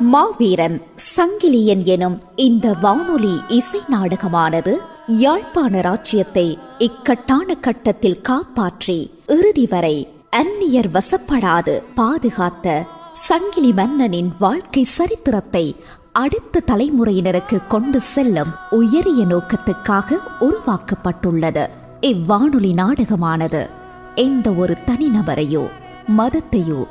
மாவீரன் சங்கிலியன் எனும் இந்த வானொலி இசை நாடகமானது யாழ்ப்பாண ராச்சியத்தை இக்கட்டான கட்டத்தில் காப்பாற்றி இறுதி வரை அந்நியர் வசப்படாது பாதுகாத்த சங்கிலி மன்னனின் வாழ்க்கை சரித்திரத்தை அடுத்த தலைமுறையினருக்கு கொண்டு செல்லும் உயரிய நோக்கத்துக்காக உருவாக்கப்பட்டுள்ளது. இவ்வானொலி நாடகமானது எந்த ஒரு தனிநபரையோ மதத்தையோ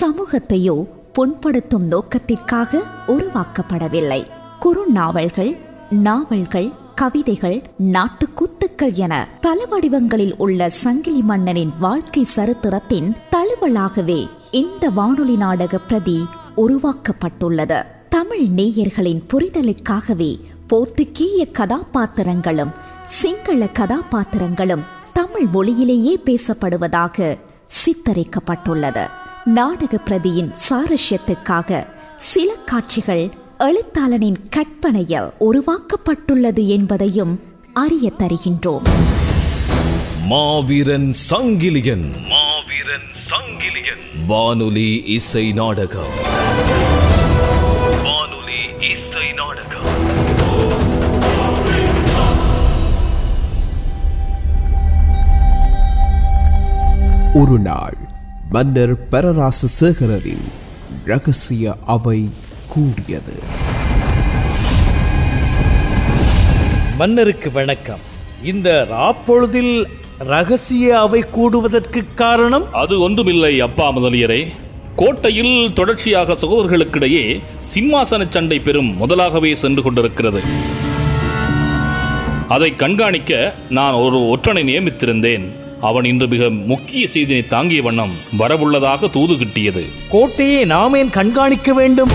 சமூகத்தையோ புண்படுத்தும் நோக்கத்திற்காக உருவாக்கப்படவில்லை. குறுநாவல்கள் நாவல்கள் கவிதைகள் நாட்டுக்கூத்துக்கள் என பல வடிவங்களில் உள்ள சங்கிலி மன்னனின் வாழ்க்கை சரித்திரத்தின் தழுவலாகவே இந்த வானொலி நாடக பிரதி உருவாக்கப்பட்டுள்ளது. தமிழ் நேயர்களின் புரிதலுக்காகவே போர்த்துகீய கதாபாத்திரங்களும் சிங்கள கதாபாத்திரங்களும் தமிழ் மொழியிலேயே பேசப்படுவதாக சித்தரிக்கப்பட்டுள்ளது. நாடக பிரதியின் சுவாரஸ்யத்துக்காக சில காட்சிகள் எழுத்தாளனின் கற்பனையில் உருவாக்கப்பட்டுள்ளது என்பதையும் அறிய தருகின்றோம் மாவீரன் சங்கிலியன். மாவீரன் சங்கிலியன். வானொலி இசை நாடகம். ஒரு நாள் மன்னர் பரராச சேகரரின் ரகசிய அவை கூடியது. மன்னருக்கு வணக்கம். இந்த ராப்பொழுதில் ரகசிய அவை கூடுவதற்கு காரணம்? அது ஒன்றுமில்லை அப்பா முதலியரே. கோட்டையில் தொடர்ச்சியாக சகோதரர்களுக்கிடையே சிம்மாசன சண்டை பெறும் முதலாகவே சென்று கொண்டிருக்கிறது. அதை கண்காணிக்க நான் ஒரு ஒற்றனை நியமித்திருந்தேன். அவன் இன்று மிக முக்கிய செய்தியை தாங்கிய வண்ணம் வரவுள்ளதாக தூது கிட்டியது. கோட்டையை நாமேன் கண்காணிக்க வேண்டும்?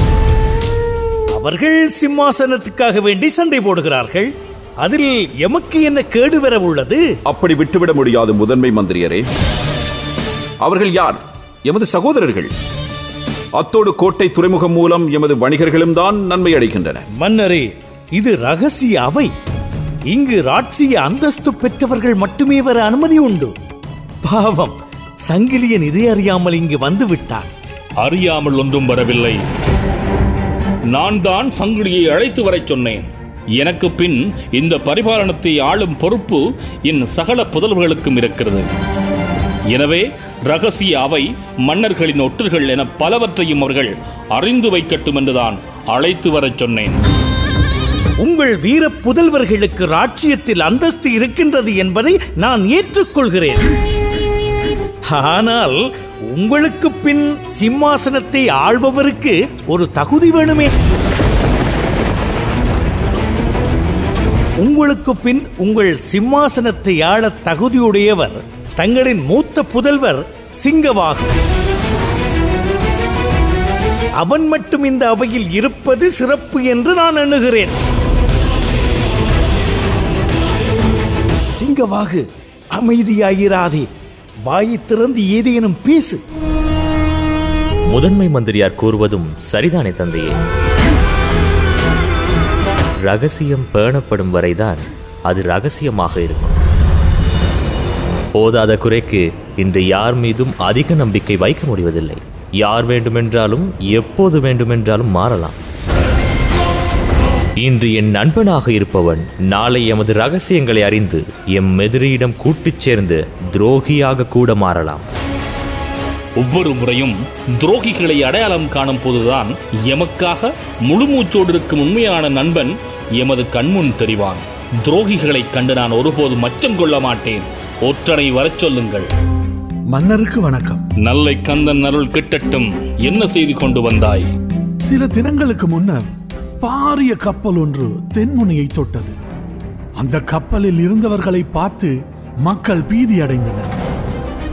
அவர்கள் சிம்மாசனத்துக்காக வேண்டி சண்டை போடுகிறார்கள். அதில் எமக்கு என்ன கேடு வர உள்ளது? அப்படி விட்டுவிட முடியாது முதன்மை மந்திரியரே அவர்கள் யார்? எமது சகோதரர்கள். அத்தோடு கோட்டை துறைமுகம் மூலம் எமது வணிகர்களும் தான் நன்மை அடைகின்றன மன்னரே இது ரகசிய அவை. இங்கு ராட்சிய அந்தஸ்து பெற்றவர்கள் மட்டுமே வர அனுமதி உண்டு. பாவம் சங்கிலியன் இதை அறியாமல் இங்கு வந்து விட்டான் அறியாமல் ஒன்றும் வரவில்லை. நான் தான் சங்கிலியை அழைத்து வரச் சொன்னேன். எனக்கு பின் இந்த பரிபாலனத்தை ஆளும் பொறுப்பு என் சகல புதல்வர்களுக்கும் இருக்கிறது. எனவே ரகசிய அவை மன்னர்களின் ஒற்றுகள் என பலவற்றையும் அவர்கள் அறிந்து வைக்கட்டும் என்றுதான் அழைத்து வரச் சொன்னேன். உங்கள் வீர புதல்வர்களுக்கு ராட்சியத்தில் அந்தஸ்து இருக்கின்றது என்பதை நான் ஏற்றுக்கொள்கிறேன். ஆனால் உங்களுக்கு பின் சிம்மாசனத்தை ஆள்பவருக்கு ஒரு தகுதி வேணுமே? உங்களுக்கு பின் உங்கள் சிம்மாசனத்தை ஆள தகுதியுடையவர் தங்களின் மூத்த புதல்வர் சிங்கவாகு அவன் மட்டும் இந்த அவையில் இருப்பது சிறப்பு என்று நான் எண்ணுகிறேன். சிங்கவாகு அமைதியாயிராதே. வாயை திறந்து ஏதேனும் பேசு. முதன்மை மந்திரியார் கூறுவதும் சரிதானே தந்தையே. ரகசியம் பேணப்படும் வரைதான் அது ரகசியமாக இருக்கும். போதாத குறைக்கு இன்று யார் மீதும் அதிக நம்பிக்கை வைக்க முடிவதில்லை. யார் வேண்டுமென்றாலும் எப்போது வேண்டுமென்றாலும் மாறலாம். இன்று என் நண்பனாக இருப்பவன் நாளை எமது ரகசியங்களை அறிந்து எம் எதிரியிடம் கூட்டுச் சேர்ந்து துரோகியாக கூட மாறலாம். ஒவ்வொரு முறையும் துரோகிகளை அடையாளம் காணும் போதுதான் எமக்காக முழுமூச்சோடு இருக்கும் உண்மையான நண்பன் எமது கண்முன் தெரிவான். துரோகிகளைக் கண்டு நான் ஒருபோதும் அச்சம் கொள்ள மாட்டேன். ஒற்றனை வரச் சொல்லுங்கள். மன்னருக்கு வணக்கம். நல்லை கந்தன் அருள் கிட்டட்டும். என்ன செய்தி கொண்டு வந்தாய்? சில தினங்களுக்கு முன்னர் பாரிய கப்பல் ஒன்று தென்முனையை தொட்டது. அந்த கப்பலில் இருந்தவர்களை பார்த்து மக்கள் பீதி அடைந்தனர்.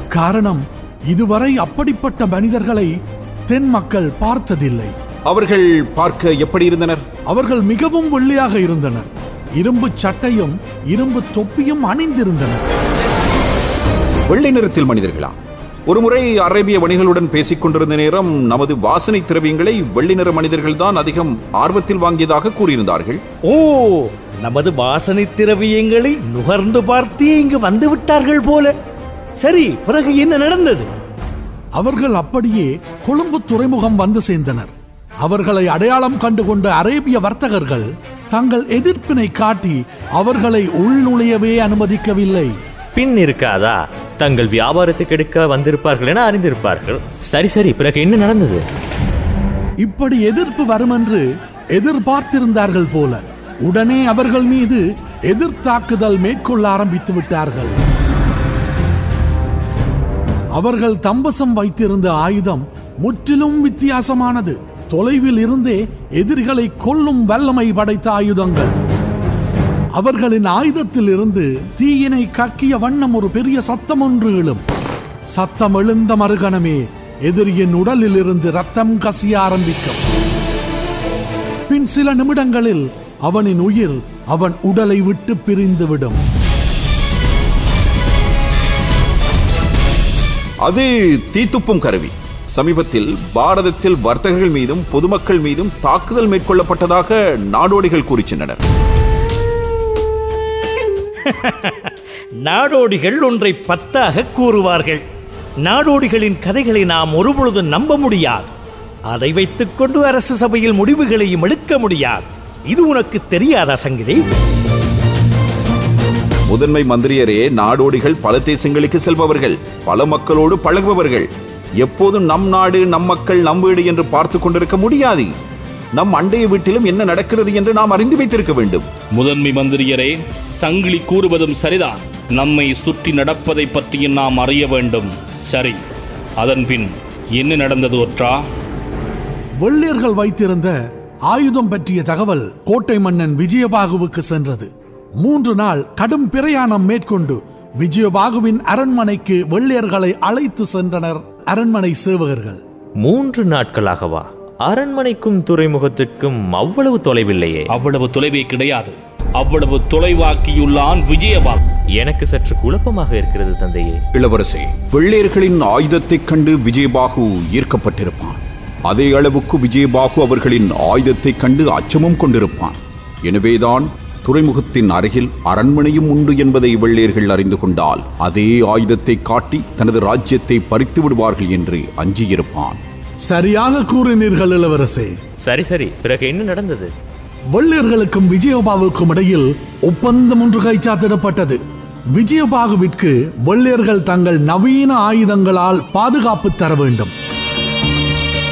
காரணம் இதுவரை அப்படிப்பட்ட மனிதர்களை தென் மக்கள் பார்த்ததில்லை. அவர்கள் பார்க்க எப்படி இருந்தனர்? அவர்கள் மிகவும் வெள்ளையாக இருந்தனர். இரும்பு சட்டையும் இரும்பு தொப்பியும் அணிந்திருந்தனர். வெள்ளை நிறத்தில் மனிதர்களா? ஒருமுறை அரேபிய வணிகளுடன் பேசிக் கொண்டிருந்த நேரம் நமது வாசனை திரவியங்களை வெள்ளை நிற மனிதர்கள் தான் அதிகம் ஆர்வத்தில் வாங்கியதாக கூறியிருந்தார்கள். ஓ நமது வாசனை திரவியங்களை நுகர்ந்து பார்த்தே இங்கு வந்து விட்டார்கள் போல. சரி பிறகு என்ன நடந்தது? அவர்கள் அப்படியே கொழும்பு துறைமுகம் வந்து சேர்ந்தனர். அவர்களை அடையாளம் கண்டுகொண்ட அரேபிய வர்த்தகர்கள் தங்கள் எதிர்ப்பினை காட்டி அவர்களை உள்நுழையவே அனுமதிக்கவில்லை. பின் இருக்காதா? தங்கள் வியாபாரத்தை கெடுக்க வந்திருப்பார்கள் என அறிந்திருப்பார்கள். சரி சரி பிறகு என்ன நடந்தது? இப்படி எதிர்ப்பு வரும் என்று எதிர்பார்த்திருந்தார்கள் போல உடனே அவர்கள் மீது எதிர்த்தாக்குதல் மேற்கொள்ள ஆரம்பித்து விட்டார்கள். அவர்கள் தம்பசம் வைத்திருந்த ஆயுதம் முற்றிலும் வித்தியாசமானது. தொலைவில் இருந்தே எதிரிகளை கொல்லும் வல்லமை படைத்த ஆயுதங்கள். அவர்களின் ஆயுதத்தில் இருந்து தீயினை கக்கிய வண்ணம் ஒரு பெரிய சத்தம் ஒன்று எழும். சத்தம் எழுந்த மறுகணமே எதிரியின் உடலில் இருந்து ரத்தம் கசிய ஆரம்பிக்கும். பின் சில நிமிடங்களில் அவனின் உயிர் அவன் உடலை விட்டு பிரிந்துவிடும் அது தீத்துப்பும் கருவி. சமீபத்தில் பாரதத்தில் வர்த்தகர்கள் மீதும் பொதுமக்கள் மீதும் தாக்குதல் மேற்கொள்ளப்பட்டதாக நாடோடிகள் கூறுகின்றனர் நாடோடிகள் ஒன்றை பத்தாக கூறுவார்கள். நாடோடிகளின் கதைகளை நாம் ஒருபொழுதும் நம்ப முடியாது. அதை வைத்துக்கொண்டு அரசு சபையில் முடிவுகளையும் எடுக்க முடியாது. இது உனக்கு தெரியாதா சங்கிலி முதன்மை மந்திரியரே நாடோடிகள் பல தேசங்களுக்கு செல்பவர்கள் பல மக்களோடு பழகுபவர்கள். எப்போதும் நம் நாடு நம் மக்கள் நம் வீடு என்று பார்த்து கொண்டிருக்க முடியாது. நம் அண்டைய வீட்டிலும் என்ன நடக்கிறது என்று நாம் அறிந்து வைத்திருக்க வேண்டும். முதன்மை மந்திரியரே சங்கிலி கூறுவதும் சரிதான். நம்மை சுற்றி நடப்பதை பற்றியும் நாம் அறிய வேண்டும். சரி அதன்பின் என்ன நடந்தது ஒற்றா? வெள்ளையர்கள் வைத்திருந்த ஆயுதம் பற்றிய தகவல் கோட்டை மன்னன் விஜயபாகுவுக்கு சென்றது. மூன்று நாள் கடும் பிரயாணம் மேற்கொண்டு விஜயபாகுவின் அரண்மனைக்கு வெள்ளையர்களை அழைத்து சென்றனர் அரண்மனை சேவகர்கள். மூன்று நாட்களாகவா? அரண்மனைக்கும் துறைமுகத்திற்கும் அவ்வளவு தொலைவில்லையே. அவ்வளவு தொலைவே கிடையாது. அவ்வளவு தொலைவாக்கியுள்ளான் விஜயபாகு எனக்கு சற்று குழப்பமாக இருக்கிறது தந்தையே. இளவரசே வெள்ளையர்களின் ஆயுதத்தைக் கண்டு விஜயபாகு ஈர்க்கப்பட்டிருப்பான். அதே அளவுக்கு விஜயபாகு அவர்களின் ஆயுதத்தைக் கண்டு அச்சமும் கொண்டிருப்பான். எனவேதான் துறைமுகத்தின் அருகில் அரண்மனையும் உண்டு என்பதை வெள்ளையர்கள் அறிந்து கொண்டால் அதே ஆயுதத்தை காட்டி தனது ராஜ்யத்தை பறித்து விடுவார்கள் என்று அஞ்சியிருப்பான். சரியாக கூறினீர்கள் இளவரசே. சரி சரி. பிறகு என்ன நடந்தது? வெள்ளையர்களுக்கும் விஜயபாகுவுக்கும் இடையில் ஒப்பந்தம் ஒன்று கைச்சாத்திடப்பட்டது. விஜயபாகுவிற்கு வெள்ளையர்கள் தங்கள் நவீன ஆயுதங்களால் பாதுகாப்பு தர வேண்டும்.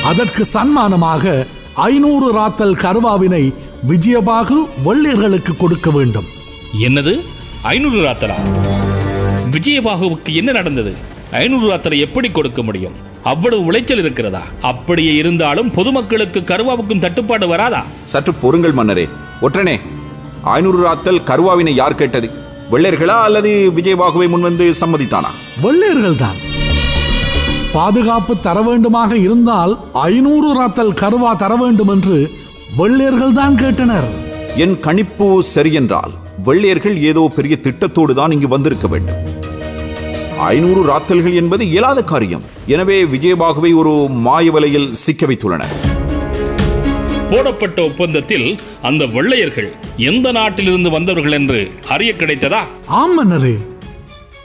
அதற்கு சன்மானமாக ஐநூறு ராத்தல் கருவாவினை விஜயபாகு வெள்ளையர்களுக்கு கொடுக்க வேண்டும். என்னது? ஐநூறு ராத்தலா? விஜயபாகுவுக்கு என்ன நடந்தது? ஐநூறு ராத்தலை எப்படி கொடுக்க முடியும்? அவ்வளவு உளைச்சல் இருக்கிறதா? அப்படியே இருந்தாலும் பொதுமக்களுக்கு கருவாவுக்கும் தட்டுப்பாடு வராதா? சற்று பொறுங்கள் மன்னரே. ஒற்றனே ஐநூறு ராத்தல் கருவாவினை யார் கேட்டது? வெள்ளையர்களா அல்லது விஜயபாகுவை முன்வந்து சம்மதித்தானா? வெள்ளையர்கள் தான் பாதுகாப்பு தர வேண்டுமாக இருந்தால் ஐநூறு ராத்தல் கருவா தர வேண்டும் என்று வெள்ளையர்கள் தான் கேட்டனர். என் கணிப்பு சரியென்றால் வெள்ளையர்கள் ஏதோ பெரிய திட்டத்தோடு தான் இங்கு வந்திருக்க வேண்டும். ஐநூறு ராத்தல்கள் என்பது இயலாத காரியம். எனவே விஜயபாகுவை ஒரு மாய வலையில் சிக்க வைத்துள்ளனர். போடப்பட்ட ஒப்பந்தத்தில் அந்த வெள்ளையர்கள் எந்த நாட்டிலிருந்து வந்தவர்கள் என்று அறிய கிடைத்ததா? ஆம் மன்னரே.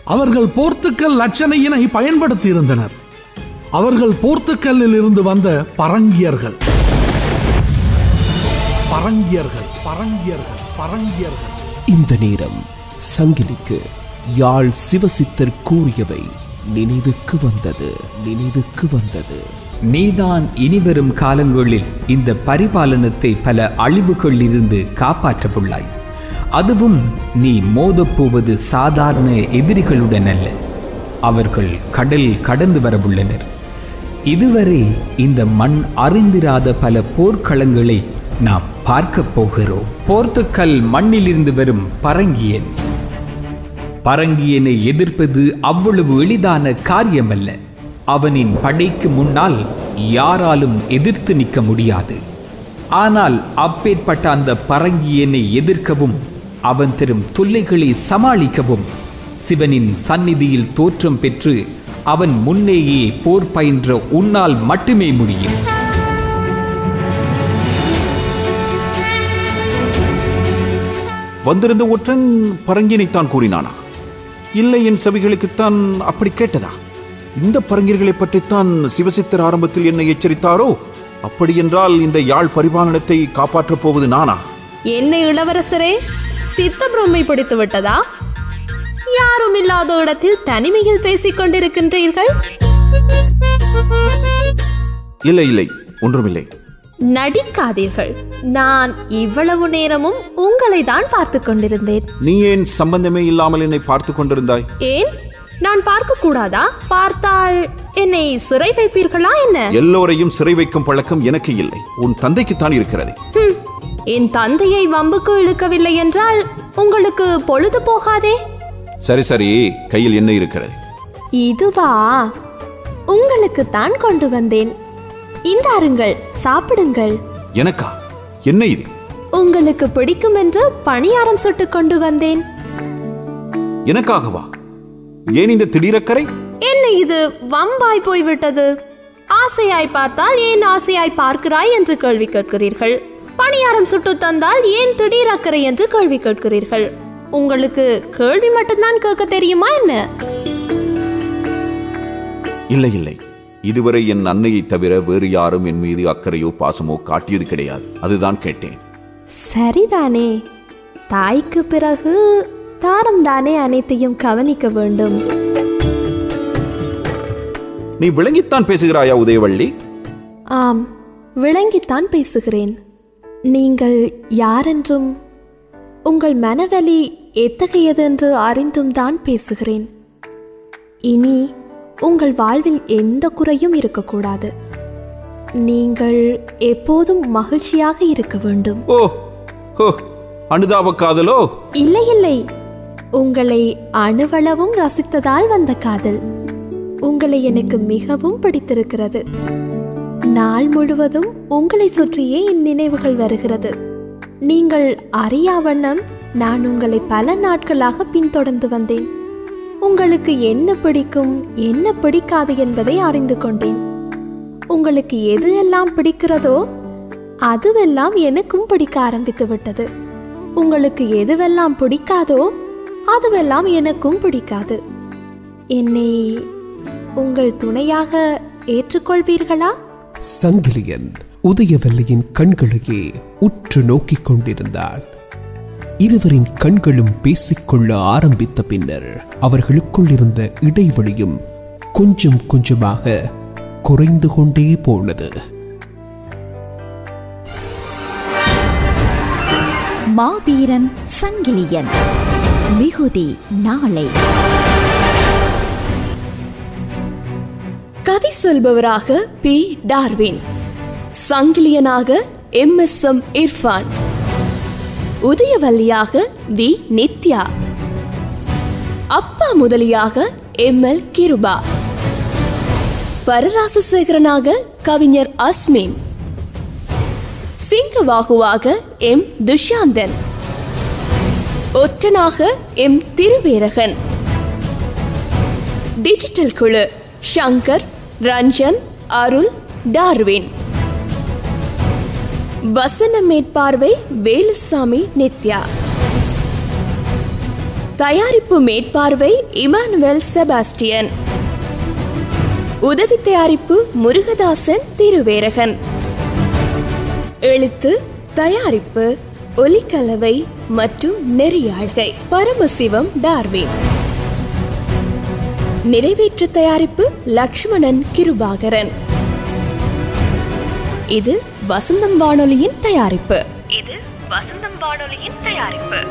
அவர்கள் போர்த்துக்கல் லட்சணையினை பயன்படுத்தி இருந்தனர் அவர்கள் போர்த்துக்கல்லில் இருந்து வந்த பரங்கியர்கள். பரங்கியர்கள் பரங்கியர்கள் பரங்கியர்கள். இந்த நேரம் சங்கிலிக்கு யாழ் சிவசித்தர் கூறியவை நினைவுக்கு வந்தது நினைவுக்கு வந்தது. நீதான் இனிவரும் காலங்களில் இந்த பரிபாலனத்தை பல அழிவுகளிலிருந்து காப்பாற்றவுள்ளாய். அதுவும் நீ மோதப்போவது சாதாரண எதிரிகளுடன் அல்ல. அவர்கள் கடல் கடந்து வரவுள்ளனர். இதுவரை இந்த மண் அறிந்திராத பல போர்க்களங்களை நாம் பார்க்கப் போகிறோம். போர்த்துக்கல் மண்ணிலிருந்து வரும் பரங்கியன். பரங்கியனை எதிர்ப்பது அவ்வளவு எளிதான காரியமல்ல. அவனின் படைக்கு முன்னால் யாராலும் எதிர்த்து நிற்க முடியாது. ஆனால் அப்பேற்பட்ட அந்த பரங்கியனை எதிர்க்கவும் அவன் தரும் தொல்லைகளை சமாளிக்கவும் சிவனின் சந்நிதியில் தோற்றம் பெற்று அவன் முன்னேயே போர் பயின்ற உன்னால் மட்டுமே முடியும். வந்திருந்த ஒற்றன் பரங்கினைத்தான் கூறினானா? இல்லை என் செவிகளுக்குத்தான் அப்படி கேட்டதா? இந்த பரங்கிர்களை பற்றித்தான் சிவசித்தர் ஆரம்பத்தில் என்னை எச்சரித்தாரோ? அப்படியென்றால் இந்த யாழ் பரிபாலனத்தை காப்பாற்றப் போவது நானா? என்ன இளவரசரே சித்த பிரம்மை பிடித்து விட்டதா? யாரும் இல்லாத இடத்தில் தனிமையில் பேசிக் கொண்டிருக்கின்றீர்கள்? இல்லை இல்லை ஒன்றுமில்லை. நடிக்காதீர்கள். நான் இவ்வளவு நேரமும் உங்களை தான் பார்த்து கொண்டிருந்தேன். நீ ஏன் சம்பந்தமே இல்லாமல் என்னை பார்த்து கொண்டிருந்தாய்? ஏன்? நான் பார்க்க கூடாதா? பார்த்தால் என்னை சிறை வைப்பீர்களா என்ன? எல்லோரையும் சிறை வைக்கும் பழக்கம் எனக்கு இல்லை. உன் தந்தைக்குத்தான் இருக்கிறது. ஹம், என் தந்தையை வம்புக்கு இழுக்கவில்லை என்றால் உங்களுக்கு பொழுது போகாதே? சரி சரி. கையில் என்ன இருக்கிறது? இதுவா? உங்களுக்கு தான் கொண்டு வந்தேன். இந்தாருங்கள் சாப்பிடுங்கள். எனக்கா? என்ன இது? உங்களுக்கு பிடிக்கும் என்று பணியாரம் சுட்டு கொண்டு வந்தேன். எனக்காகவா? ஏன் இந்த திடீரக்கரை என்ன இது வம்பாய் போய்விட்டது? ஆசையாய் பார்த்தால் ஏன் ஆசையாய் பார்க்கிறாய் என்று கேள்வி கேட்கிறீர்கள்? பணியாரம் சுட்டு தந்தால் ஏன் திடீர் அக்கறை என்று கேள்வி கேட்கிறீர்கள்? உங்களுக்கு கேள்வி மட்டும்தான் கேட்க தெரியுமா என்ன? இல்லை இல்லை. இதுவரை என் அன்னையைத் தவிர வேறு யாரும் என் மீது அக்கறையோ பாசமோ காட்டியது கிடையாது. அதுதான் கேட்டேன். சரிதானே. தாய்க்கு பிறகு தாரம் தானே அனைத்தையும் கவனிக்க வேண்டும். நீ விளங்கித்தான் பேசுகிறாயா உதயவள்ளி? ஆம் விளங்கித்தான் பேசுகிறேன். நீங்கள் யாரென்றும் உங்கள் மனவலி எத்தகையதென்று அறிந்தும் தான் பேசுகிறேன். இனி உங்கள் வாழ்வில் எந்த குறையும் இருக்கக்கூடாது. நீங்கள் எப்போதும் மகிழ்ச்சியாக இருக்க வேண்டும். ஓ ஹோ அனுதாப காதலோ? இல்லை இல்லை. உங்களை அணுவளவும் ரசித்ததால் வந்த காதல். உங்களை எனக்கு மிகவும் பிடித்திருக்கிறது. நாள் முழுவதும் உங்களை சுற்றியே என் நினைவுகள் வருகிறது. நீங்கள் அறியா வண்ணம் நான் உங்களை பல நாட்களாக பின்தொடர்ந்து வந்தேன். உங்களுக்கு என்ன பிடிக்கும் என்ன பிடிக்காது என்பதை அறிந்து கொண்டேன். உங்களுக்கு எது எல்லாம் பிடிக்கிறதோ அதுவெல்லாம் எனக்கும் பிடிக்க ஆரம்பித்து விட்டது. உங்களுக்கு எதுவெல்லாம் பிடிக்காதோ அதுவெல்லாம் எனக்கும் பிடிக்காது. என்னை உங்கள் துணையாக ஏற்றுக்கொள்வீர்களா? சங்கிலியன் உதயவல்லியின் கண்களையே உற்று நோக்கிக் கொண்டிருந்தார் இருவரின் கண்களும் பேசிக்கொள்ள ஆரம்பித்த பின்னர் அவர்களுக்குள் இருந்த இடைவெளியும் கொஞ்சம் கொஞ்சமாக குறைந்து கொண்டே போனது. மாவீரன் சங்கிலியன் மிகுதி நாளை. கதை சொல்பவராக பி. டார்வின் சங்கிலியனாக எம். எஸ். எம். இர்ஃபான். உதயவல்லியாக வி. நித்யா. அப்பா முதலியாக எம். எல். கிருபா. பரராசசேகரனாக கவிஞர் அஸ்மின். சிங்கவாகுவாக எம். துஷாந்தன். ஒற்றனாக எம். திருவேரகன். டிஜிட்டல் குழு ஷங்கர் ரஞ்சன் அருள் டார்வின். வசன மேற்பார்வை வேலுசாமி நித்யா. தயாரிப்பு மேற்பார்வை இமானுவேல் செபாஸ்டியன். உதவி தயாரிப்பு முருகதாசன் திருவேரகன். எழுத்து தயாரிப்பு ஒலிக்கலவை மற்றும் நெறியாழ்கை. பரமசிவம் டார்வின். நிறைவேற்று தயாரிப்பு லக்ஷ்மணன் கிருபாகரன். இது வசந்தம் வானொலியின் தயாரிப்பு. இது வசந்தம் வானொலியின் தயாரிப்பு.